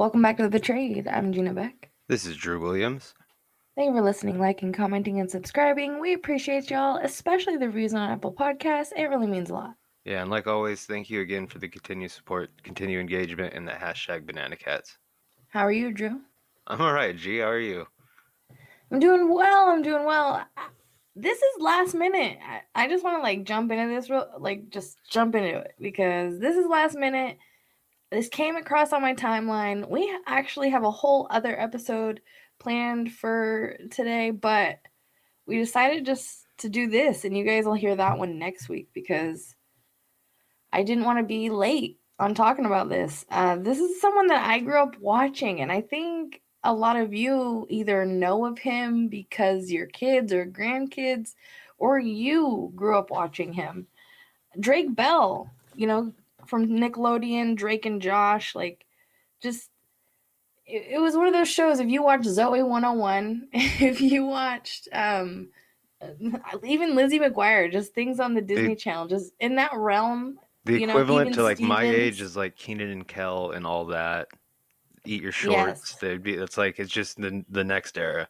Welcome back to The Betrayed. I'm Gina Beck. This is Drew Williams. Thank you for listening, liking, commenting, and subscribing. We appreciate y'all, especially the reviews on Apple Podcasts. It really means a lot. Yeah, and like always, thank you again for the continued support, continued engagement, and the hashtag Banana Cats. How are you, Drew? I'm all right, G. How are you? I'm doing well. I'm doing well. This is last minute. I, I just want to like jump into this, real, like just jump into it because this is last minute. This came across on my timeline. We actually have a whole other episode planned for today, but we decided just to do this, and you guys will hear that one next week because I didn't want to be late on talking about this. Uh, this is someone that I grew up watching, and I think a lot of you either know of him because your kids or grandkids, or you grew up watching him. Drake Bell, you know, from Nickelodeon, Drake and Josh, like just it, it was one of those shows. If you watched Zoey 101, if you watched um even Lizzie McGuire, just things on the Disney Channel, just in that realm. The know, equivalent even to like my age is like Kenan and Kel and all that. Eat your shorts. Yes. They'd be. It's like it's just the the next era.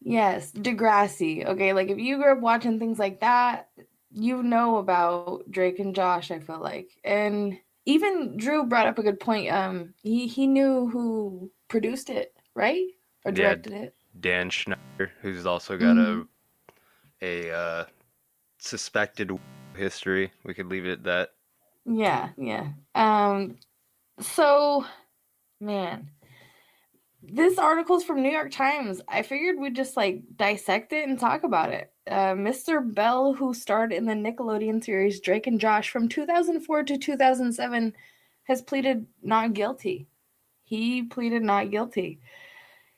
Yes, Degrassi. Okay, like if you grew up watching things like that, you know about Drake and Josh, I feel like. And even Drew brought up a good point. Um he he knew who produced it, right? Or Yeah. directed it. Dan Schneider, who's also got Mhm. a a uh, suspected history. We could leave it at that. Yeah, yeah. Um so man, this article's from New York Times. I figured we'd just like dissect it and talk about it. Uh, Mr. Bell, who starred in the Nickelodeon series Drake and Josh from 2004 to 2007, has pleaded not guilty. He pleaded not guilty.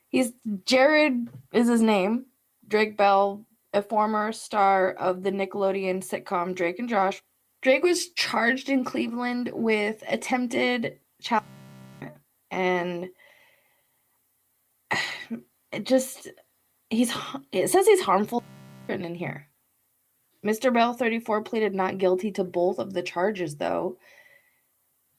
He's Jared is his name. Drake Bell, a former star of the Nickelodeon sitcom Drake and Josh. Drake was charged in Cleveland with attempted child and it just he's it says he's harmful in here. Mr. Bell 34 pleaded not guilty to both of the charges though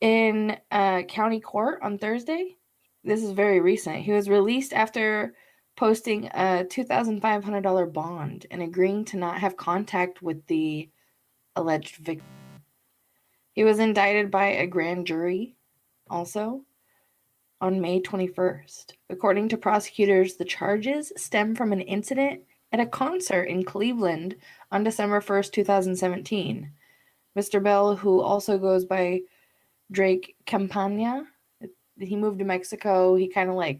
in uh, county court on Thursday. This is very recent. He was released after posting a $2,500 bond and agreeing to not have contact with the alleged victim. He was indicted by a grand jury also on May 21st. According to prosecutors, the charges stem from an incident at a concert in Cleveland on December 1st, 2017. Mr. Bell, who also goes by Drake Campana, he moved to Mexico. He kind of like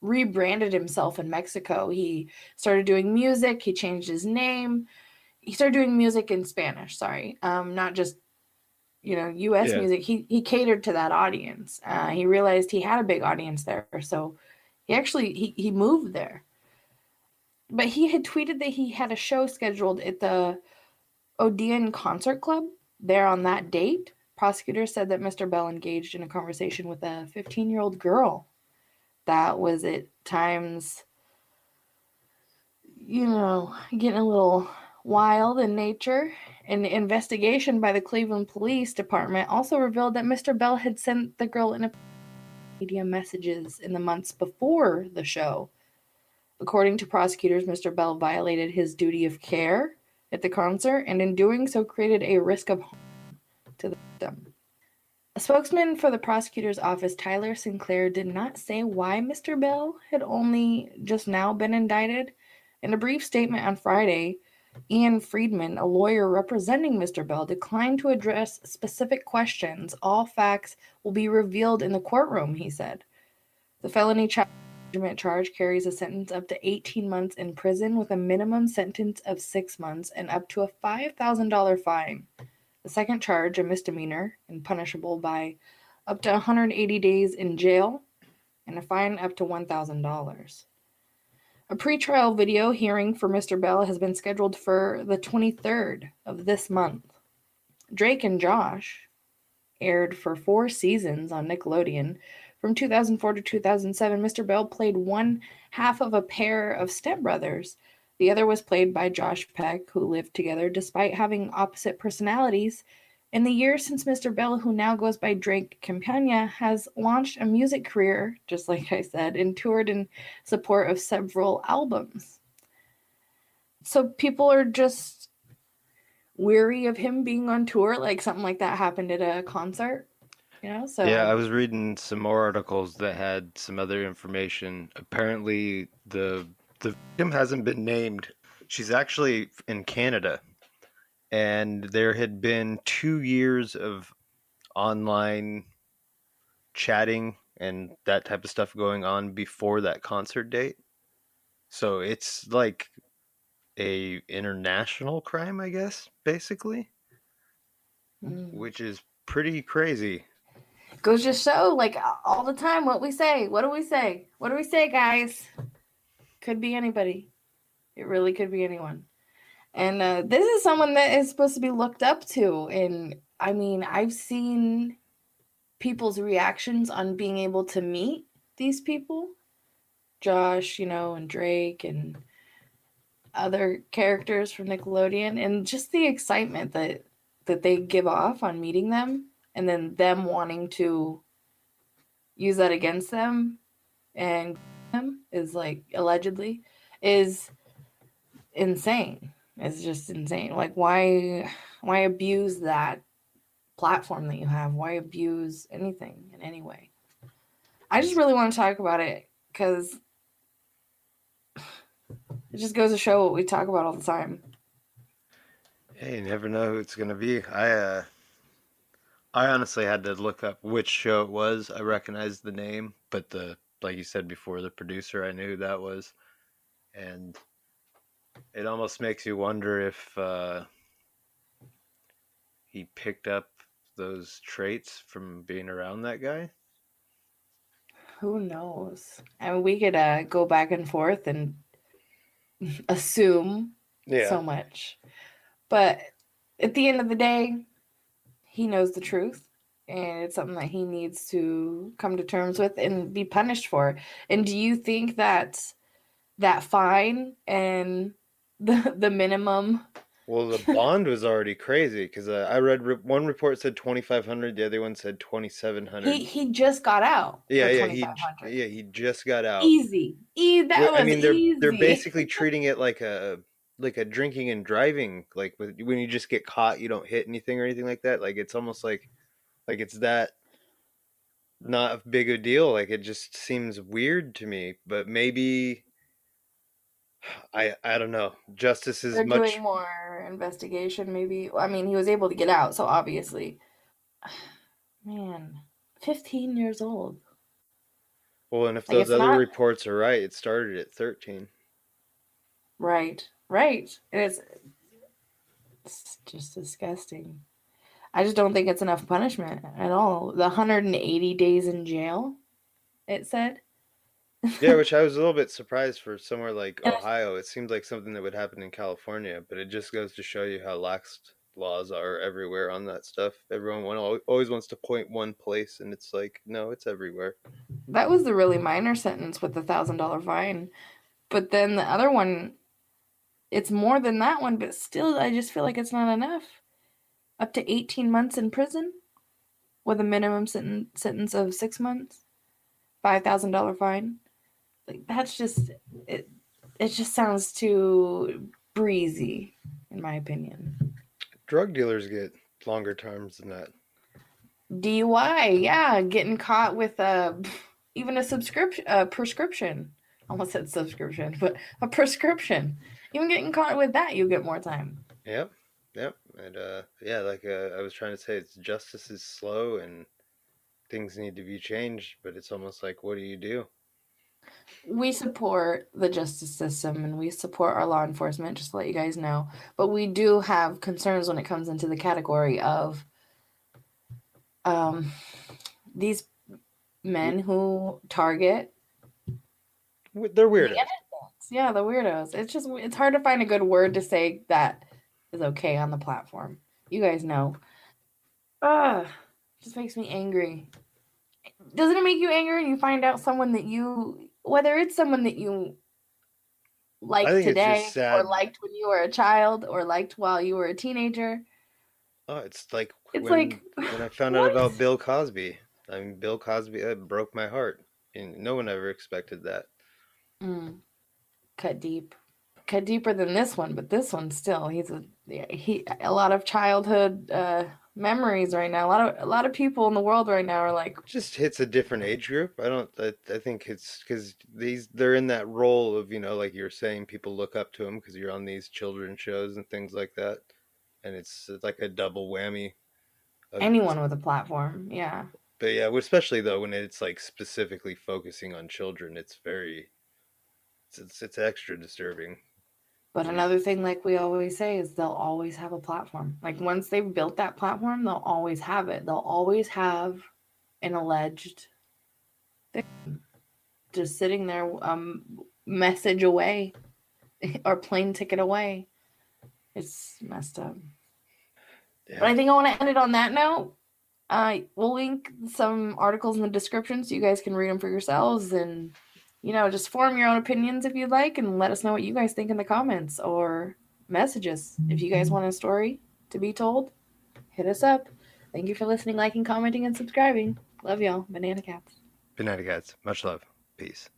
rebranded himself in Mexico. He started doing music, he changed his name. He started doing music in Spanish, sorry. Um not just you know, US Yeah. music. He he catered to that audience. Uh he realized he had a big audience there. So he actually he he moved there. But he had tweeted that he had a show scheduled at the Odeon Concert Club there on that date. Prosecutors said that Mr. Bell engaged in a conversation with a 15 year old girl that was at times, you know, getting a little wild in nature. An investigation by the Cleveland Police Department also revealed that Mr. Bell had sent the girl in a media messages in the months before the show. According to prosecutors, Mr. Bell violated his duty of care at the concert and in doing so created a risk of harm to the victim. A spokesman for the prosecutor's office, Tyler Sinclair, did not say why Mr. Bell had only just now been indicted. In a brief statement on Friday, Ian Friedman, a lawyer representing Mr. Bell, declined to address specific questions. All facts will be revealed in the courtroom, he said. The felony endangerment charge carries a sentence up to 18 months in prison with a minimum sentence of six months and up to a $5,000 fine. The second charge, a misdemeanor and punishable by up to 180 days in jail and a fine up to $1,000. A pretrial video hearing for Mr. Bell has been scheduled for the 23rd of this month. Drake and Josh aired for four seasons on Nickelodeon. From 2004 to 2007, Mr. Bell played one half of a pair of stepbrothers. The other was played by Josh Peck, who lived together despite having opposite personalities In the years since Mr. Bell, who now goes by Drake Campana, has launched a music career, just like I said, and toured in support of several albums. So people are just weary of him being on tour, like something like that happened at a concert. You know, so Yeah, I was reading some more articles that had some other information. Apparently, the the victim hasn't been named. She's actually in Canada, and there had been two years of online chatting and that type of stuff going on before that concert date. So it's like a international crime, I guess, basically, Mm. which is pretty crazy. goes to show, like all the time, what we say. What do we say? What do we say, guys? Could be anybody. It really could be anyone. And uh, this is someone that is supposed to be looked up to. And I mean, I've seen people's reactions on being able to meet these people Josh, you know, and Drake, and other characters from Nickelodeon, and just the excitement that that they give off on meeting them and then them wanting to use that against them and them is like allegedly is insane it's just insane like why why abuse that platform that you have why abuse anything in any way i just really want to talk about it because it just goes to show what we talk about all the time Hey, you never know who it's gonna be. I uh I honestly had to look up which show it was. I recognized the name, but the like you said before, the producer I knew who that was. And it almost makes you wonder if uh he picked up those traits from being around that guy. Who knows? I mean, we could uh, go back and forth and assume so much. But at the end of the day, he knows the truth. And it's something that he needs to come to terms with and be punished for. And do you think that that fine and the the minimum Well, the bond was already crazy because uh, I read re- one report said twenty five hundred, the other one said twenty seven hundred. he he just got out? Yeah, yeah, he yeah he just got out. Easy. E that Well, was I mean, they're easy. they're basically treating it like a like a drinking and driving. Like with, when you just get caught, you don't hit anything or anything like that. Like it's almost like like it's that not a big a deal. Like it just seems weird to me. But maybe I I don't know. Justice is They're much. doing more investigation, maybe. I mean, he was able to get out, so obviously, man, fifteen years old. Well, and if Like, those other not- reports are right, it started at thirteen. Right, right. It's it's just disgusting. I just don't think it's enough punishment at all. The 180 days in jail, it said. Yeah, which I was a little bit surprised for somewhere like Ohio. It seemed like something that would happen in California, but it just goes to show you how lax laws are everywhere on that stuff. Everyone always wants to point one place, and it's like, no, it's everywhere. That was the really minor sentence with the thousand dollar fine. But then the other one, it's more than that one, but still, I just feel like it's not enough. Up to 18 months in prison with a minimum senten- sentence of six months, $5,000 fine. Like, that's just, it, it just sounds too breezy, in my opinion. Drug dealers get longer terms than that. DUI, yeah, getting caught with a even a subscription, a prescription. Almost said subscription, but a prescription. Even getting caught with that, you get more time. Yep, yep, and uh, yeah, like uh, I was trying to say, it's justice is slow and things need to be changed, but it's almost like, what do you do? We support the justice system and we support our law enforcement, just to let you guys know. But we do have concerns when it comes into the category of um, these men who target They're weird. The. Yeah, the weirdos. It's just it's hard to find a good word to say that is okay on the platform. You guys know. Ugh, just makes me angry. Doesn't it make you angry when you find out someone that you, whether it's someone that you liked think it's just today or liked when you were a child or liked while you were a teenager, Oh, it's like It's when like, when I found out about? Bill Cosby. I mean, Bill Cosby it broke my heart, and no one ever expected that. Mm, cut deep, cut deeper than this one, but this one still. He's a he a lot of childhood uh, memories right now. A lot of a lot of people in the world right now are like, just hits a different age group. I don't. I, I think it's because these they're in that role of you know, like you're saying, people look up to them because you're on these children shows and things like that, and it's, it's like a double whammy. Of, anyone with a platform. Yeah. But yeah, especially though when it's like specifically focusing on children, it's very, it's it's, it's extra disturbing. But another thing, like we always say, is they'll always have a platform. Like once they've built that platform, they'll always have it. They'll always have an alleged victim just sitting there, um, message away or plane ticket away. It's messed up. Yeah. But I think I want to end it on that note. Uh, we'll link some articles in the description so you guys can read them for yourselves and, you know, just form your own opinions if you'd like and let us know what you guys think in the comments or messages. If you guys mm-hmm. want a story to be told, hit us up. Thank you for listening, liking, commenting, and subscribing. Love y'all. Banana Cats. Banana cats, much love, peace.